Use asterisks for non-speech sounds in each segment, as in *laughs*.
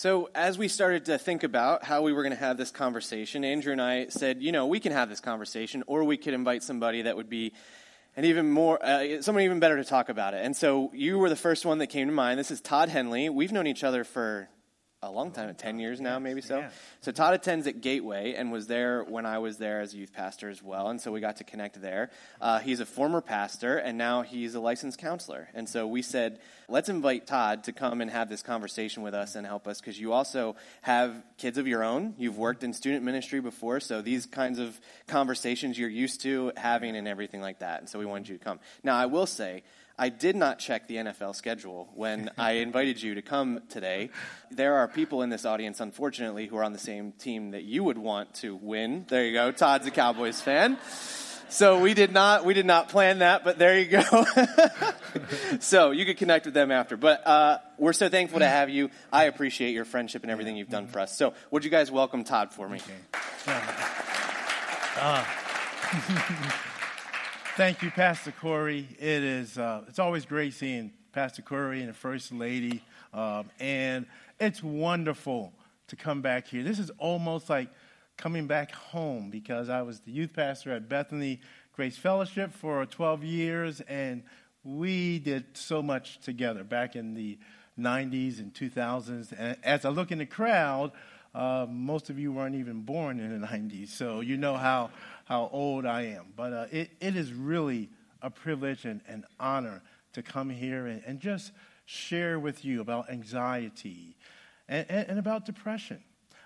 So, as we started to think about how we were going to have this conversation, Andrew and I said, you know, we can have this conversation, or we could invite somebody that would be and even more, uh, someone even better to talk about it. And so, you were the first one that came to mind. This is Todd Henley. We've known each other for a long time, 10 years now, maybe so. Yeah. So Todd attends at Gateway and was there when I was there as a youth pastor as well, and so we got to connect there. Uh, he's a former pastor, and now he's a licensed counselor. And so we said, let's invite Todd to come and have this conversation with us and help us, because you also have kids of your own. You've worked in student ministry before, so these kinds of conversations you're used to having and everything like that. And so we wanted you to come. Now, I will say, I did not check the NFL schedule when I *laughs* invited you to come today. There are people in this audience, unfortunately, who are on the same team that you would want to win. There you go. Todd's a Cowboys fan. So we did not we did not plan that, but there you go. *laughs* so you could connect with them after. But uh, we're so thankful to have you. I appreciate your friendship and everything you've done for us. So would you guys welcome Todd for me? *laughs* Thank you, Pastor Corey. It is uh, it's always great seeing Pastor Corey and the First Lady, um, and it's wonderful to come back here. This is almost like coming back home because I was the youth pastor at Bethany Grace Fellowship for 12 years, and we did so much together back in the 90s and 2000s. And as I look in the crowd, uh, most of you weren't even born in the *laughs* 90s, so you know how, how old I am. But uh, it, it is really a privilege and an honor to come here and, and just share with you about anxiety and, and, and about depression.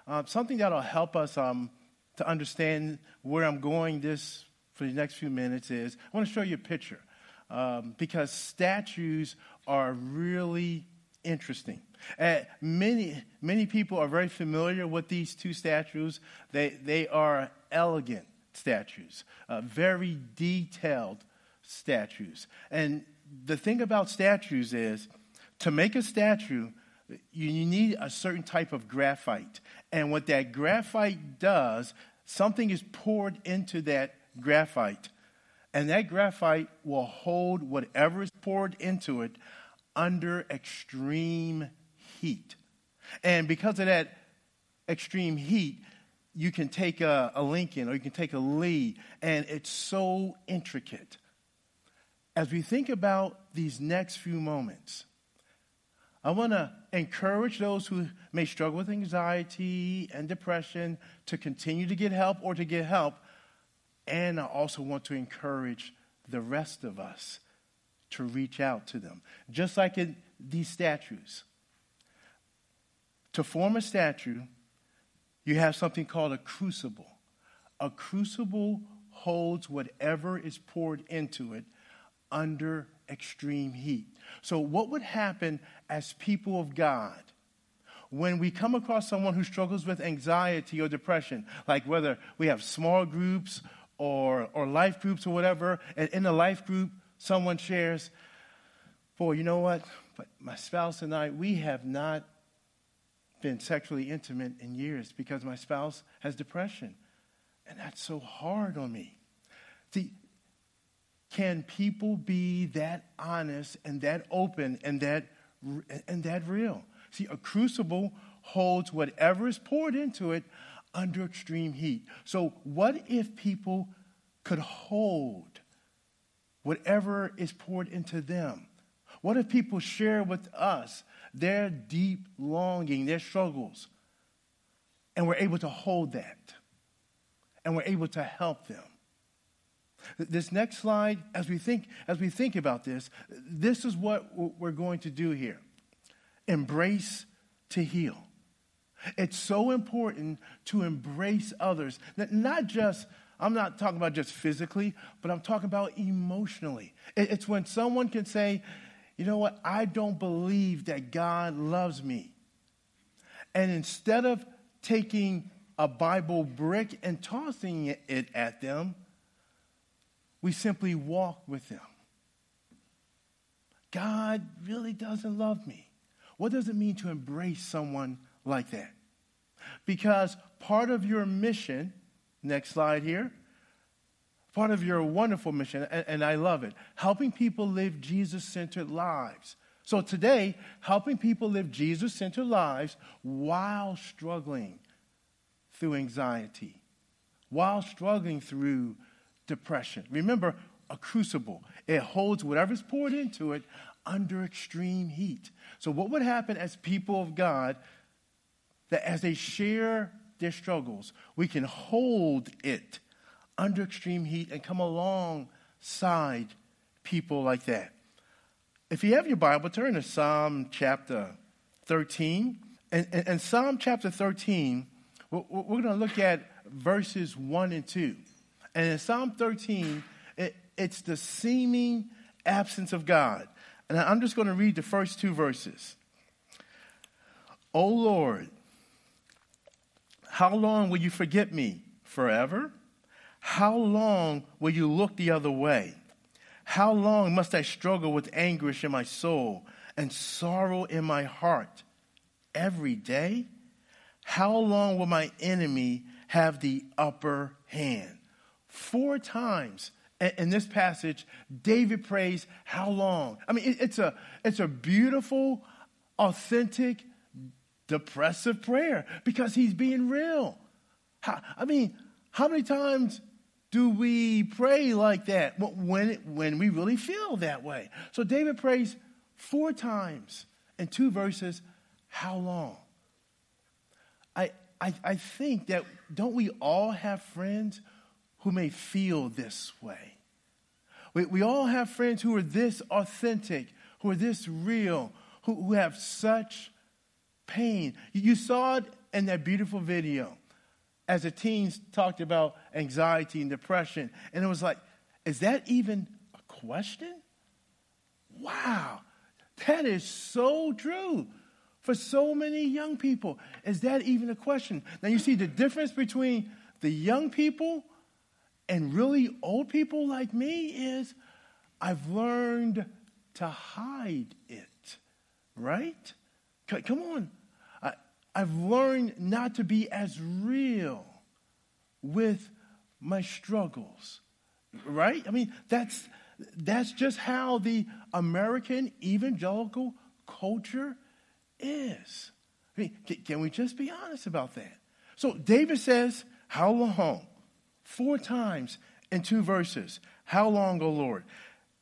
Uh, something that'll help us um, to understand where I'm going this for the next few minutes is I want to show you a picture um, because statues are really interesting. Uh, many, many people are very familiar with these two statues. They, they are elegant statues, uh, very detailed statues. And the thing about statues is to make a statue, you, you need a certain type of graphite. And what that graphite does, something is poured into that graphite. And that graphite will hold whatever is poured into it under extreme heat. And because of that extreme heat, you can take a, a Lincoln or you can take a Lee, and it's so intricate. As we think about these next few moments, I want to encourage those who may struggle with anxiety and depression to continue to get help or to get help. And I also want to encourage the rest of us to reach out to them. Just like in these statues. To form a statue, you have something called a crucible. A crucible holds whatever is poured into it under extreme heat. So, what would happen as people of God when we come across someone who struggles with anxiety or depression, like whether we have small groups or, or life groups or whatever, and in a life group, someone shares, Boy, you know what? But my spouse and I, we have not been sexually intimate in years because my spouse has depression. And that's so hard on me. See, can people be that honest and that open and that and that real? See, a crucible holds whatever is poured into it under extreme heat. So, what if people could hold whatever is poured into them? What if people share with us their deep longing, their struggles, and we're able to hold that and we're able to help them? This next slide, as we think, as we think about this, this is what we're going to do here. Embrace to heal. It's so important to embrace others, that not just I'm not talking about just physically, but I'm talking about emotionally. It's when someone can say, you know what? I don't believe that God loves me. And instead of taking a Bible brick and tossing it at them, we simply walk with them. God really doesn't love me. What does it mean to embrace someone like that? Because part of your mission, next slide here, part of your wonderful mission, and, and I love it, helping people live Jesus centered lives. So today, helping people live Jesus centered lives while struggling through anxiety, while struggling through depression. Remember, a crucible, it holds whatever's poured into it under extreme heat. So, what would happen as people of God that as they share their struggles, we can hold it under extreme heat and come alongside people like that? If you have your Bible, turn to Psalm chapter 13. And, and, and Psalm chapter 13, we're, we're going to look at verses 1 and 2. And in Psalm 13, it, it's the seeming absence of God. And I'm just going to read the first two verses. O Lord, how long will you forget me? Forever? How long will you look the other way? How long must I struggle with anguish in my soul and sorrow in my heart? Every day? How long will my enemy have the upper hand? Four times in this passage, David prays, How long? I mean, it's a, it's a beautiful, authentic, depressive prayer because he's being real. I mean, how many times do we pray like that when, when we really feel that way? So David prays four times in two verses. How long? I, I, I think that don't we all have friends who may feel this way? We, we all have friends who are this authentic, who are this real, who, who have such pain. You saw it in that beautiful video as the teens talked about anxiety and depression. And it was like, is that even a question? Wow, that is so true for so many young people. Is that even a question? Now, you see the difference between the young people and really old people like me is I've learned to hide it, right? Come on. I've learned not to be as real with my struggles. Right? I mean, that's that's just how the American evangelical culture is. I mean, can we just be honest about that? So David says, How long? Four times in two verses. How long, O Lord?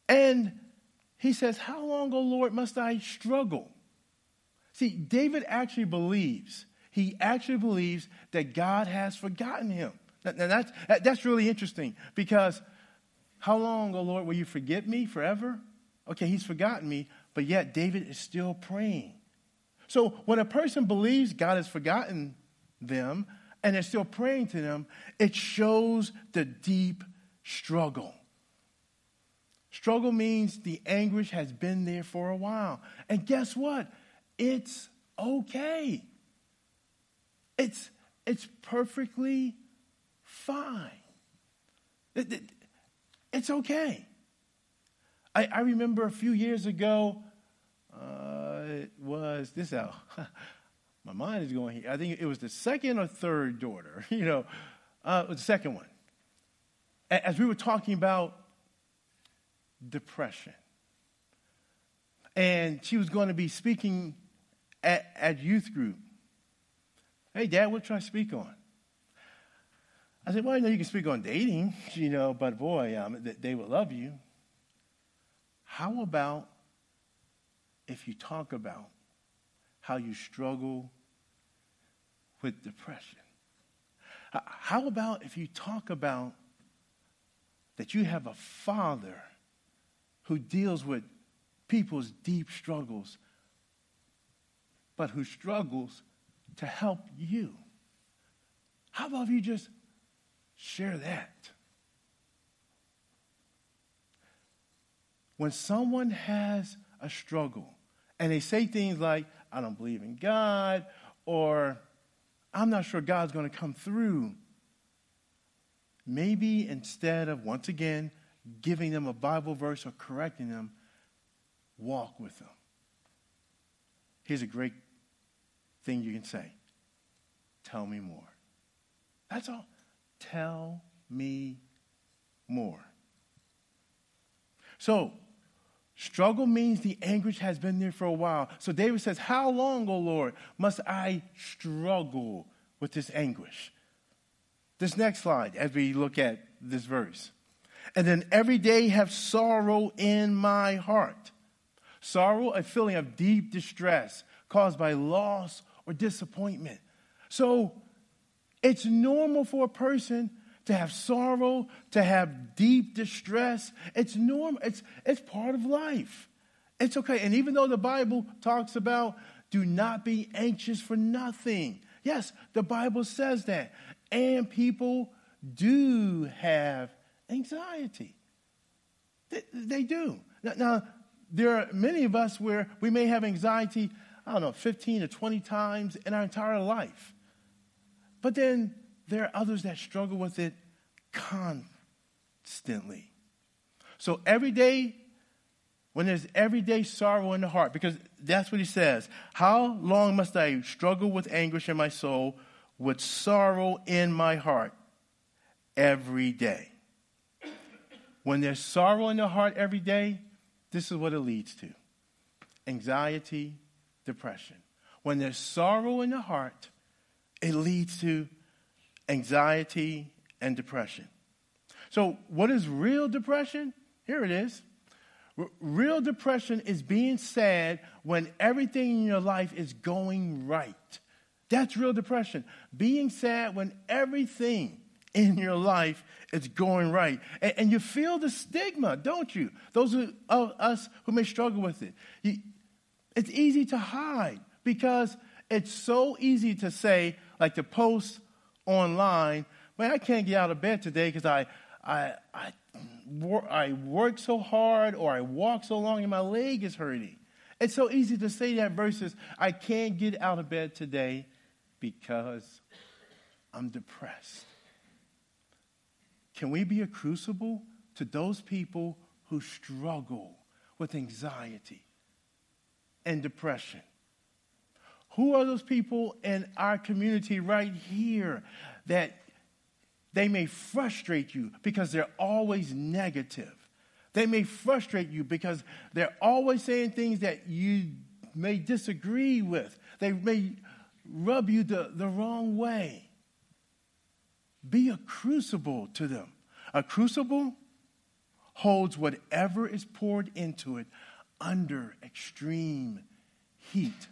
And he says, How long, O Lord, must I struggle? See, David actually believes, he actually believes that God has forgotten him. Now, that's, that's really interesting because how long, oh Lord, will you forget me forever? Okay, he's forgotten me, but yet David is still praying. So when a person believes God has forgotten them and is still praying to them, it shows the deep struggle. Struggle means the anguish has been there for a while. And guess what? It's okay. It's, it's perfectly fine. It, it, it's okay. I, I, remember a few years ago, uh, it was this out. *laughs* My mind is going here. I think it was the second or third daughter, *laughs* you know, uh, the second one. As we were talking about depression, and she was going to be speaking at, at youth group. Hey, Dad, what should I speak on? I said, well, I know you can speak on dating, *laughs* you know, but boy, um, they would love you. How about if you talk about how you struggle with depression? How about if you talk about that you have a father who deals with people's deep struggles but who struggles to help you. How about if you just share that? When someone has a struggle and they say things like, I don't believe in God, or I'm not sure God's going to come through, maybe instead of once again giving them a Bible verse or correcting them, walk with them. Here's a great thing you can say Tell me more. That's all. Tell me more. So, Struggle means the anguish has been there for a while. So David says, How long, O Lord, must I struggle with this anguish? This next slide, as we look at this verse. And then every day have sorrow in my heart. Sorrow, a feeling of deep distress caused by loss or disappointment. So it's normal for a person to have sorrow, to have deep distress. It's normal. It's, it's part of life. It's okay. And even though the Bible talks about do not be anxious for nothing. Yes, the Bible says that. And people do have anxiety. They, they do. Now, now, there are many of us where we may have anxiety, I don't know, 15 or 20 times in our entire life. But then there are others that struggle with it constantly. So every day, when there's everyday sorrow in the heart, because that's what he says. How long must I struggle with anguish in my soul, with sorrow in my heart? Every day. When there's sorrow in the heart every day, this is what it leads to anxiety, depression. When there's sorrow in the heart, it leads to anxiety and depression. So, what is real depression? Here it is. Real depression is being sad when everything in your life is going right. That's real depression. Being sad when everything in your life is going right. And, and you feel the stigma, don't you? Those of us who may struggle with it. You, it's easy to hide because it's so easy to say, like to post online, man, I can't get out of bed today because I, I, I, I work so hard or I walk so long and my leg is hurting. It's so easy to say that versus, I can't get out of bed today because I'm depressed. Can we be a crucible to those people who struggle with anxiety and depression? Who are those people in our community right here that they may frustrate you because they're always negative? They may frustrate you because they're always saying things that you may disagree with. They may rub you the, the wrong way. Be a crucible to them. A crucible holds whatever is poured into it under extreme heat.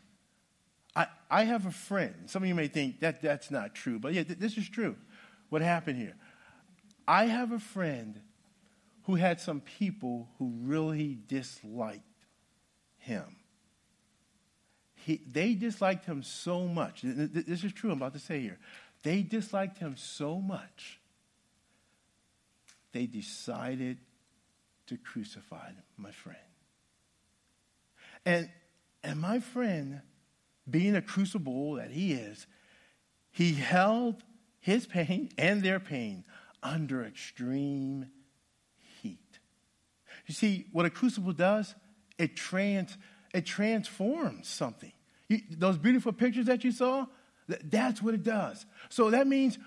I, I have a friend. Some of you may think that that's not true, but yeah, th- this is true. What happened here? I have a friend who had some people who really disliked him. He, they disliked him so much. This is true, I'm about to say here. They disliked him so much, they decided to crucify my friend. And, and my friend being a crucible that he is, he held his pain and their pain under extreme heat. You see, what a crucible does, it, trans, it transforms something. You, those beautiful pictures that you saw, that's what it does. So that means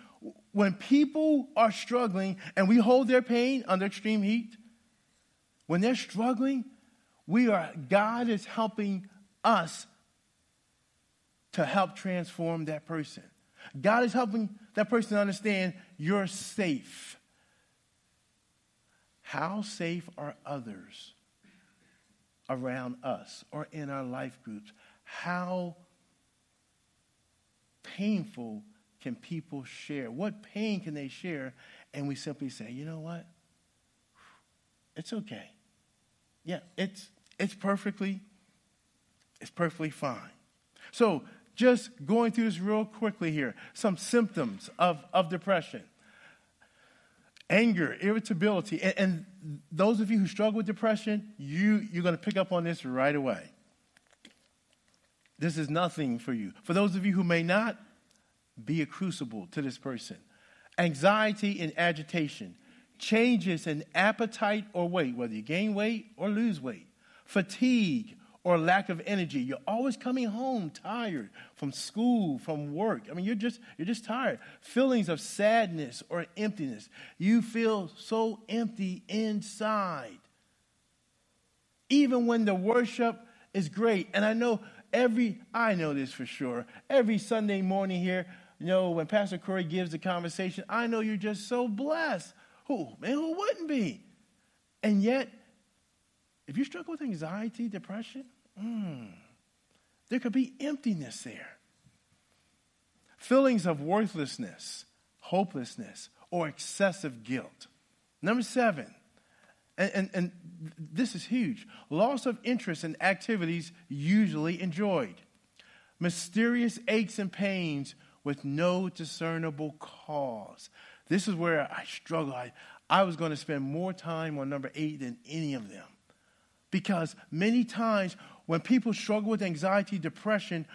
when people are struggling and we hold their pain under extreme heat, when they're struggling, we are God is helping us to help transform that person. God is helping that person understand you're safe. How safe are others around us or in our life groups? How painful can people share? What pain can they share? And we simply say, you know what? It's okay. Yeah, it's it's perfectly, it's perfectly fine. So just going through this real quickly here. Some symptoms of, of depression anger, irritability. And, and, those of you who struggle with depression, you, you're going to pick up on this right away. This is nothing for you. For those of you who may not, be a crucible to this person. Anxiety and agitation, changes in appetite or weight, whether you gain weight or lose weight, fatigue or lack of energy. You're always coming home tired from school, from work. I mean, you're just you're just tired. Feelings of sadness or emptiness. You feel so empty inside. even when the worship is great. And I know every, I know this for sure, every Sunday morning here, you know, when Pastor Corey gives the conversation, I know you're just so blessed. Who, man, who wouldn't be? And yet, if you struggle with anxiety, depression, mm, there could be emptiness there. Feelings of worthlessness, hopelessness, or excessive guilt. Number seven, and, and, and, this is huge loss of interest in activities usually enjoyed, mysterious aches and pains with no discernible cause. This is where I struggle. I, I was going to spend more time on number eight than any of them. Because many times when people struggle with anxiety, depression,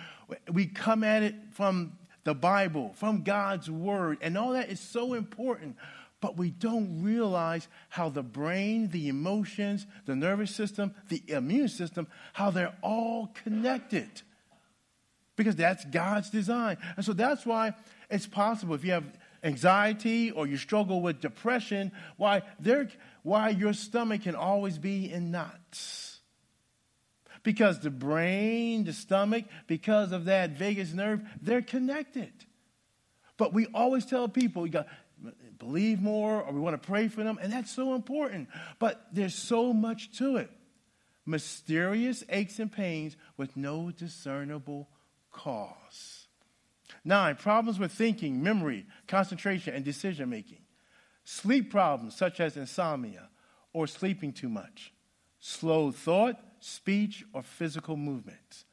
we come at it from the Bible, from God's Word, and all that is so important. But we don't realize how the brain, the emotions, the nervous system, the immune system, how they're all connected. Because that's God's design. And so that's why it's possible if you have anxiety or you struggle with depression, why, why your stomach can always be in knots. Because the brain, the stomach, because of that vagus nerve, they're connected. But we always tell people, you got believe more or we want to pray for them, and that's so important. But there's so much to it. Mysterious aches and pains with no discernible cause. Nine, problems with thinking, memory, concentration, and decision making. Sleep problems such as insomnia or sleeping too much. Slow thought, speech, or physical movement.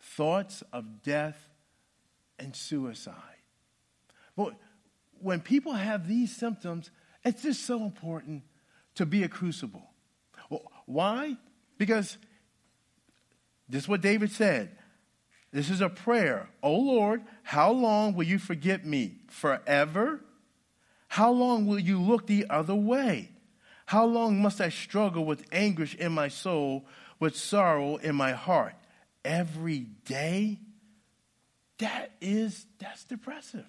Thoughts of death and suicide. But when people have these symptoms, it's just so important to be a crucible. Why? Because this is what David said. This is a prayer. Oh Lord, how long will you forget me? Forever? How long will you look the other way? How long must I struggle with anguish in my soul, with sorrow in my heart? Every day? That is, that's depressive.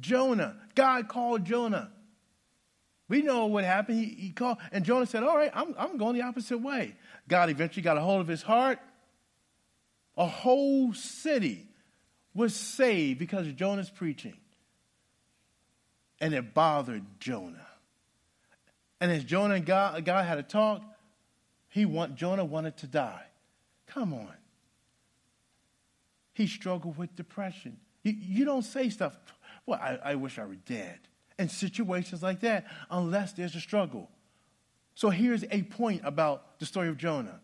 Jonah. God called Jonah. We know what happened. He, he called, and Jonah said, All right, I'm, I'm going the opposite way. God eventually got a hold of his heart. A whole city was saved because of Jonah's preaching. And it bothered Jonah. And as Jonah and God, God had a talk, he want, Jonah wanted to die. Come on. He struggled with depression. You, you don't say stuff, well, I, I wish I were dead. In situations like that, unless there's a struggle. So here's a point about the story of Jonah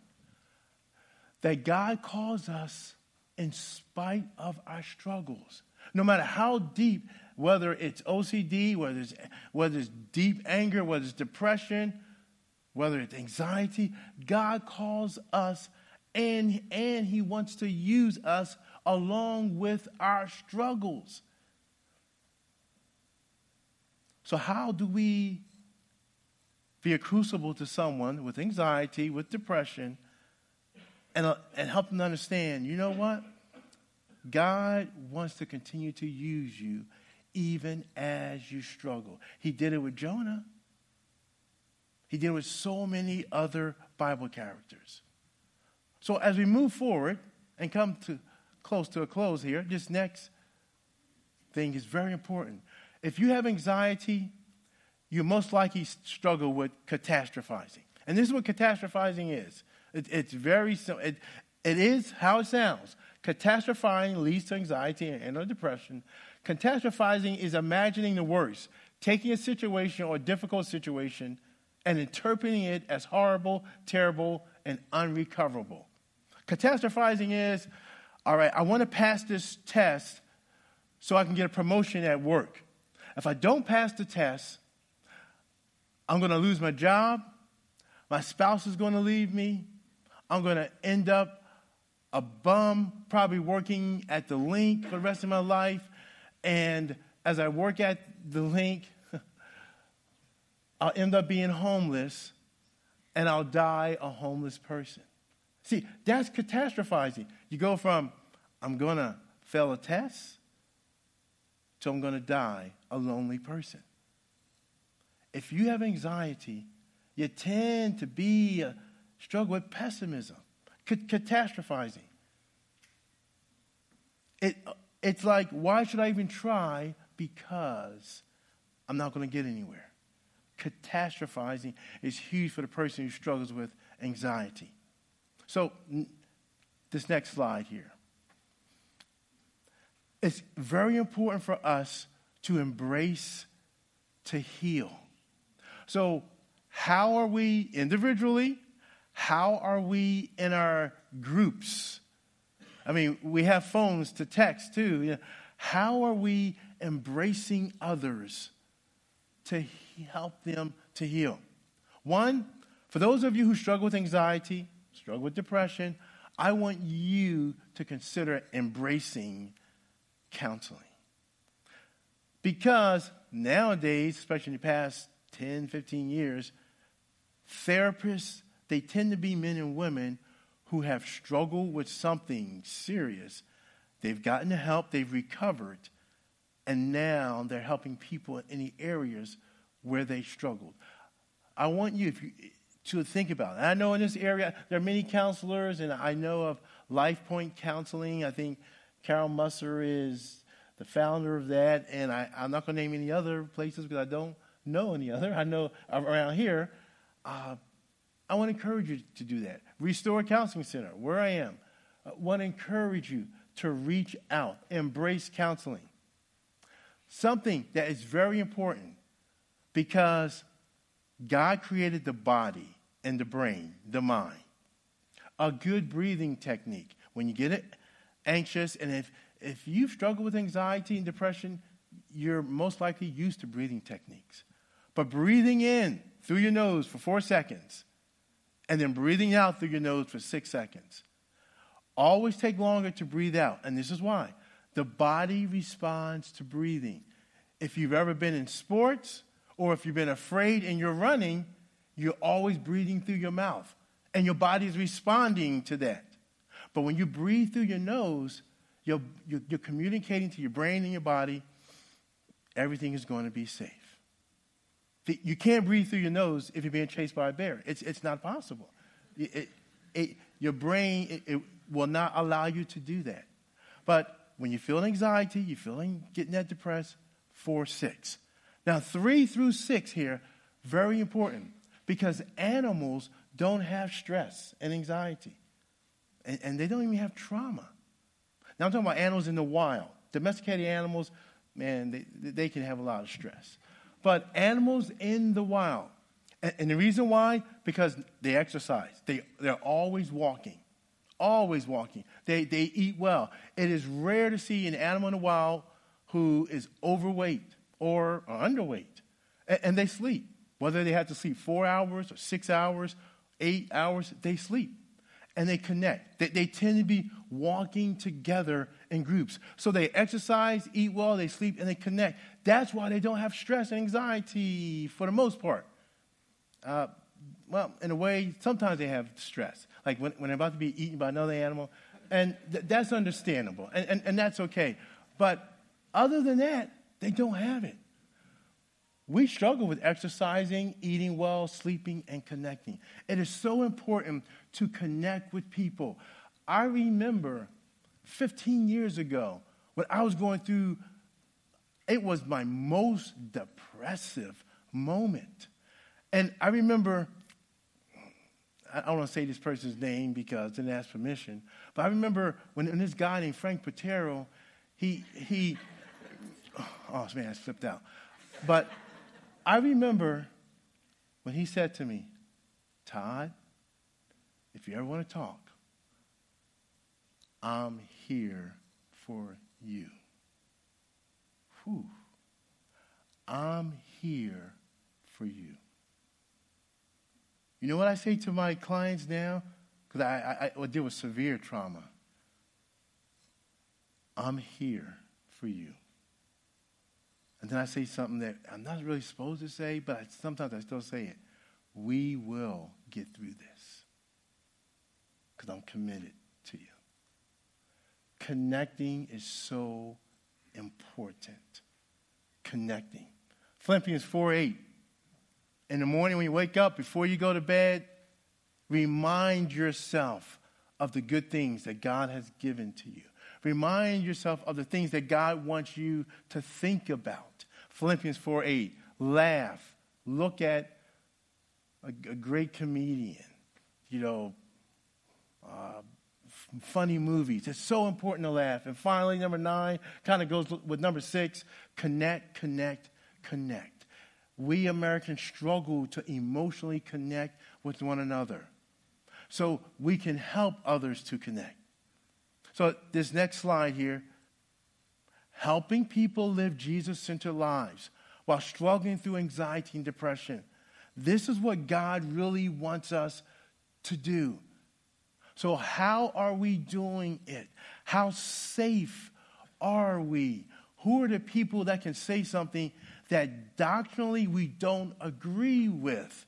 that God calls us in spite of our struggles. No matter how deep, whether it's OCD, whether it's, whether it's deep anger, whether it's depression, whether it's anxiety, God calls us and, and He wants to use us along with our struggles. So, how do we be a crucible to someone with anxiety, with depression, and, uh, and help them understand, you know what? God wants to continue to use you even as you struggle. He did it with Jonah. He did it with so many other Bible characters. So as we move forward and come to close to a close here, this next thing is very important. If you have anxiety, you most likely struggle with catastrophizing. And this is what catastrophizing is. It, it's very simple. It, it is how it sounds. Catastrophizing leads to anxiety and or depression. Catastrophizing is imagining the worst, taking a situation or a difficult situation and interpreting it as horrible, terrible, and unrecoverable. Catastrophizing is, all right, I want to pass this test so I can get a promotion at work. If I don't pass the test, I'm going to lose my job. My spouse is going to leave me. I'm going to end up a bum, probably working at the link for the rest of my life. And as I work at the link, *laughs* I'll end up being homeless and I'll die a homeless person. See, that's catastrophizing. You go from, I'm going to fail a test to I'm going to die a lonely person. If you have anxiety, you tend to be a, struggle with pessimism, catastrophizing. It, it's like, why should I even try? Because I'm not going to get anywhere. Catastrophizing is huge for the person who struggles with anxiety. So, this next slide here. It's very important for us to embrace, to heal. So, how are we individually? How are we in our groups? I mean, we have phones to text too. How are we embracing others to help them to heal? One, for those of you who struggle with anxiety, struggle with depression, I want you to consider embracing counseling. Because nowadays, especially in the past 10, 15 years, therapists, they tend to be men and women who have struggled with something serious. They've gotten the help, they've recovered, and now they're helping people in any areas where they struggled. I want you, you to think about it. I know in this area there are many counselors, and I know of Life Point Counseling. I think Carol Musser is the founder of that, and I, am not going to name any other places because I don't know any other. I know around here. Uh, I want to encourage you to do that. Restore Counseling Center, where I am, I want to encourage you to reach out, embrace counseling. Something that is very important because God created the body and the brain, the mind. A good breathing technique. When you get it anxious, and if, if you struggle with anxiety and depression, you're most likely used to breathing techniques. But breathing in through your nose for four seconds and then breathing out through your nose for six seconds. Always take longer to breathe out, and this is why. The body responds to breathing. If you've ever been in sports or if you've been afraid and you're running, you're always breathing through your mouth, and your body is responding to that. But when you breathe through your nose, you're, you're, you're communicating to your brain and your body, everything is going to be safe. You can't breathe through your nose if you're being chased by a bear. It's, it's not possible. It, it, it, your brain it, will not allow you to do that. But when you feel anxiety, you're feeling getting that depressed, four, six. Now, three through six here, very important because animals don't have stress and anxiety, and, and they don't even have trauma. Now, I'm talking about animals in the wild. Domesticated animals, man, they, they can have a lot of stress but animals in the wild. And, and the reason why? Because they exercise. They, they're always walking. Always walking. They, they eat well. It is rare to see an animal in the wild who is overweight or, or underweight. And, and they sleep. Whether they have to sleep four hours or six hours, eight hours, they sleep and they connect. They, they, tend to be walking together in groups. So they exercise, eat well, they sleep, and they connect. That's why they don't have stress and anxiety for the most part. Uh, well, in a way, sometimes they have stress, like when, when they're about to be eaten by another animal, and th- that's understandable, and, and, and that's okay. But other than that, they don't have it. We struggle with exercising, eating well, sleeping, and connecting. It is so important to connect with people. I remember 15 years ago when I was going through it was my most depressive moment. And I remember, I don't want to say this person's name because I didn't ask permission, but I remember when, when this guy named Frank Patero, he, he, *sighs* oh man, I slipped out. But I remember when he said to me, Todd, if you ever want to talk, I'm here for you. Whew. I'm here for you. You know what I say to my clients now? Because I, I, I deal with severe trauma. I'm here for you. And then I say something that I'm not really supposed to say, but I, sometimes I still say it. We will get through this because I'm committed. Connecting is so important. Connecting. Philippians 4 8. In the morning when you wake up, before you go to bed, Remind yourself of the good things that God has given to you. Remind yourself of the things that God wants you to think about. Philippians 4 8. Laugh. Look at a, a great comedian. You know, uh, funny movies. It's so important to laugh. And finally, number nine kind of goes with number six connect, connect, connect. We Americans struggle to emotionally connect with one another. So we can help others to connect. So, this next slide here helping people live Jesus centered lives while struggling through anxiety and depression. This is what God really wants us to do. So, how are we doing it? How safe are we? Who are the people that can say something that doctrinally we don't agree with?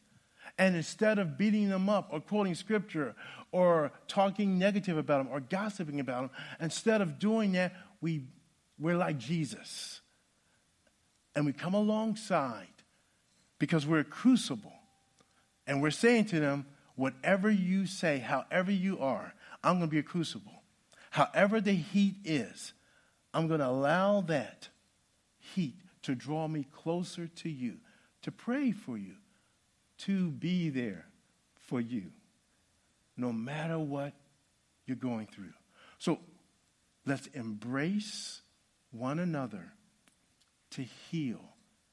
And instead of beating them up or quoting scripture or talking negative about them or gossiping about them, instead of doing that, we, we're like Jesus. And we come alongside because we're a crucible. And we're saying to them, whatever you say, however you are, I'm going to be a crucible. However the heat is, I'm going to allow that heat to draw me closer to you, to pray for you, to be there for you, no matter what you're going through. So let's embrace one another to heal.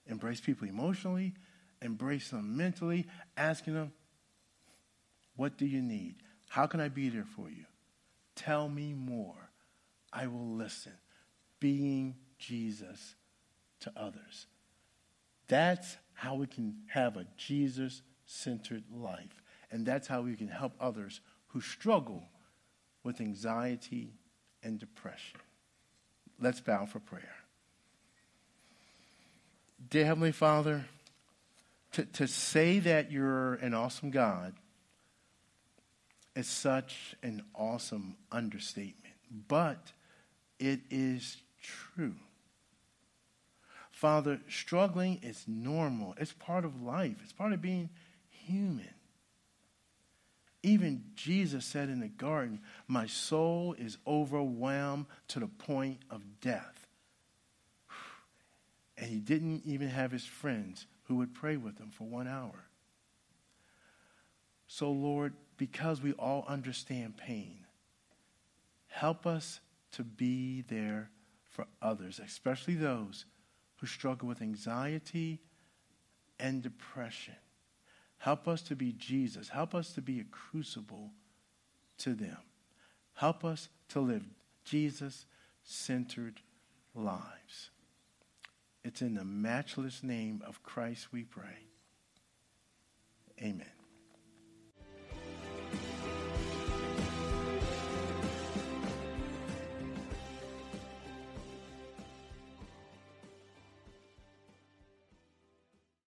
Embrace people emotionally, embrace them mentally, asking them, What do you need? How can I be there for you? Tell me more. I will listen. Being Jesus to others. That's how we can have a Jesus centered life. And that's how we can help others who struggle with anxiety and depression. Let's bow for prayer. Dear Heavenly Father, to, to say that you're an awesome God is such an awesome understatement, but it is true. Father, struggling is normal. It's part of life, it's part of being human. Even Jesus said in the garden, My soul is overwhelmed to the point of death. *sighs* And he didn't even have his friends who would pray with him for one hour. So, Lord, because we all understand pain, help us to be there for others, especially those who struggle with anxiety and depression. Help us to be Jesus. Help us to be a crucible to them. Help us to live Jesus centered lives. It's in the matchless name of Christ we pray. Amen.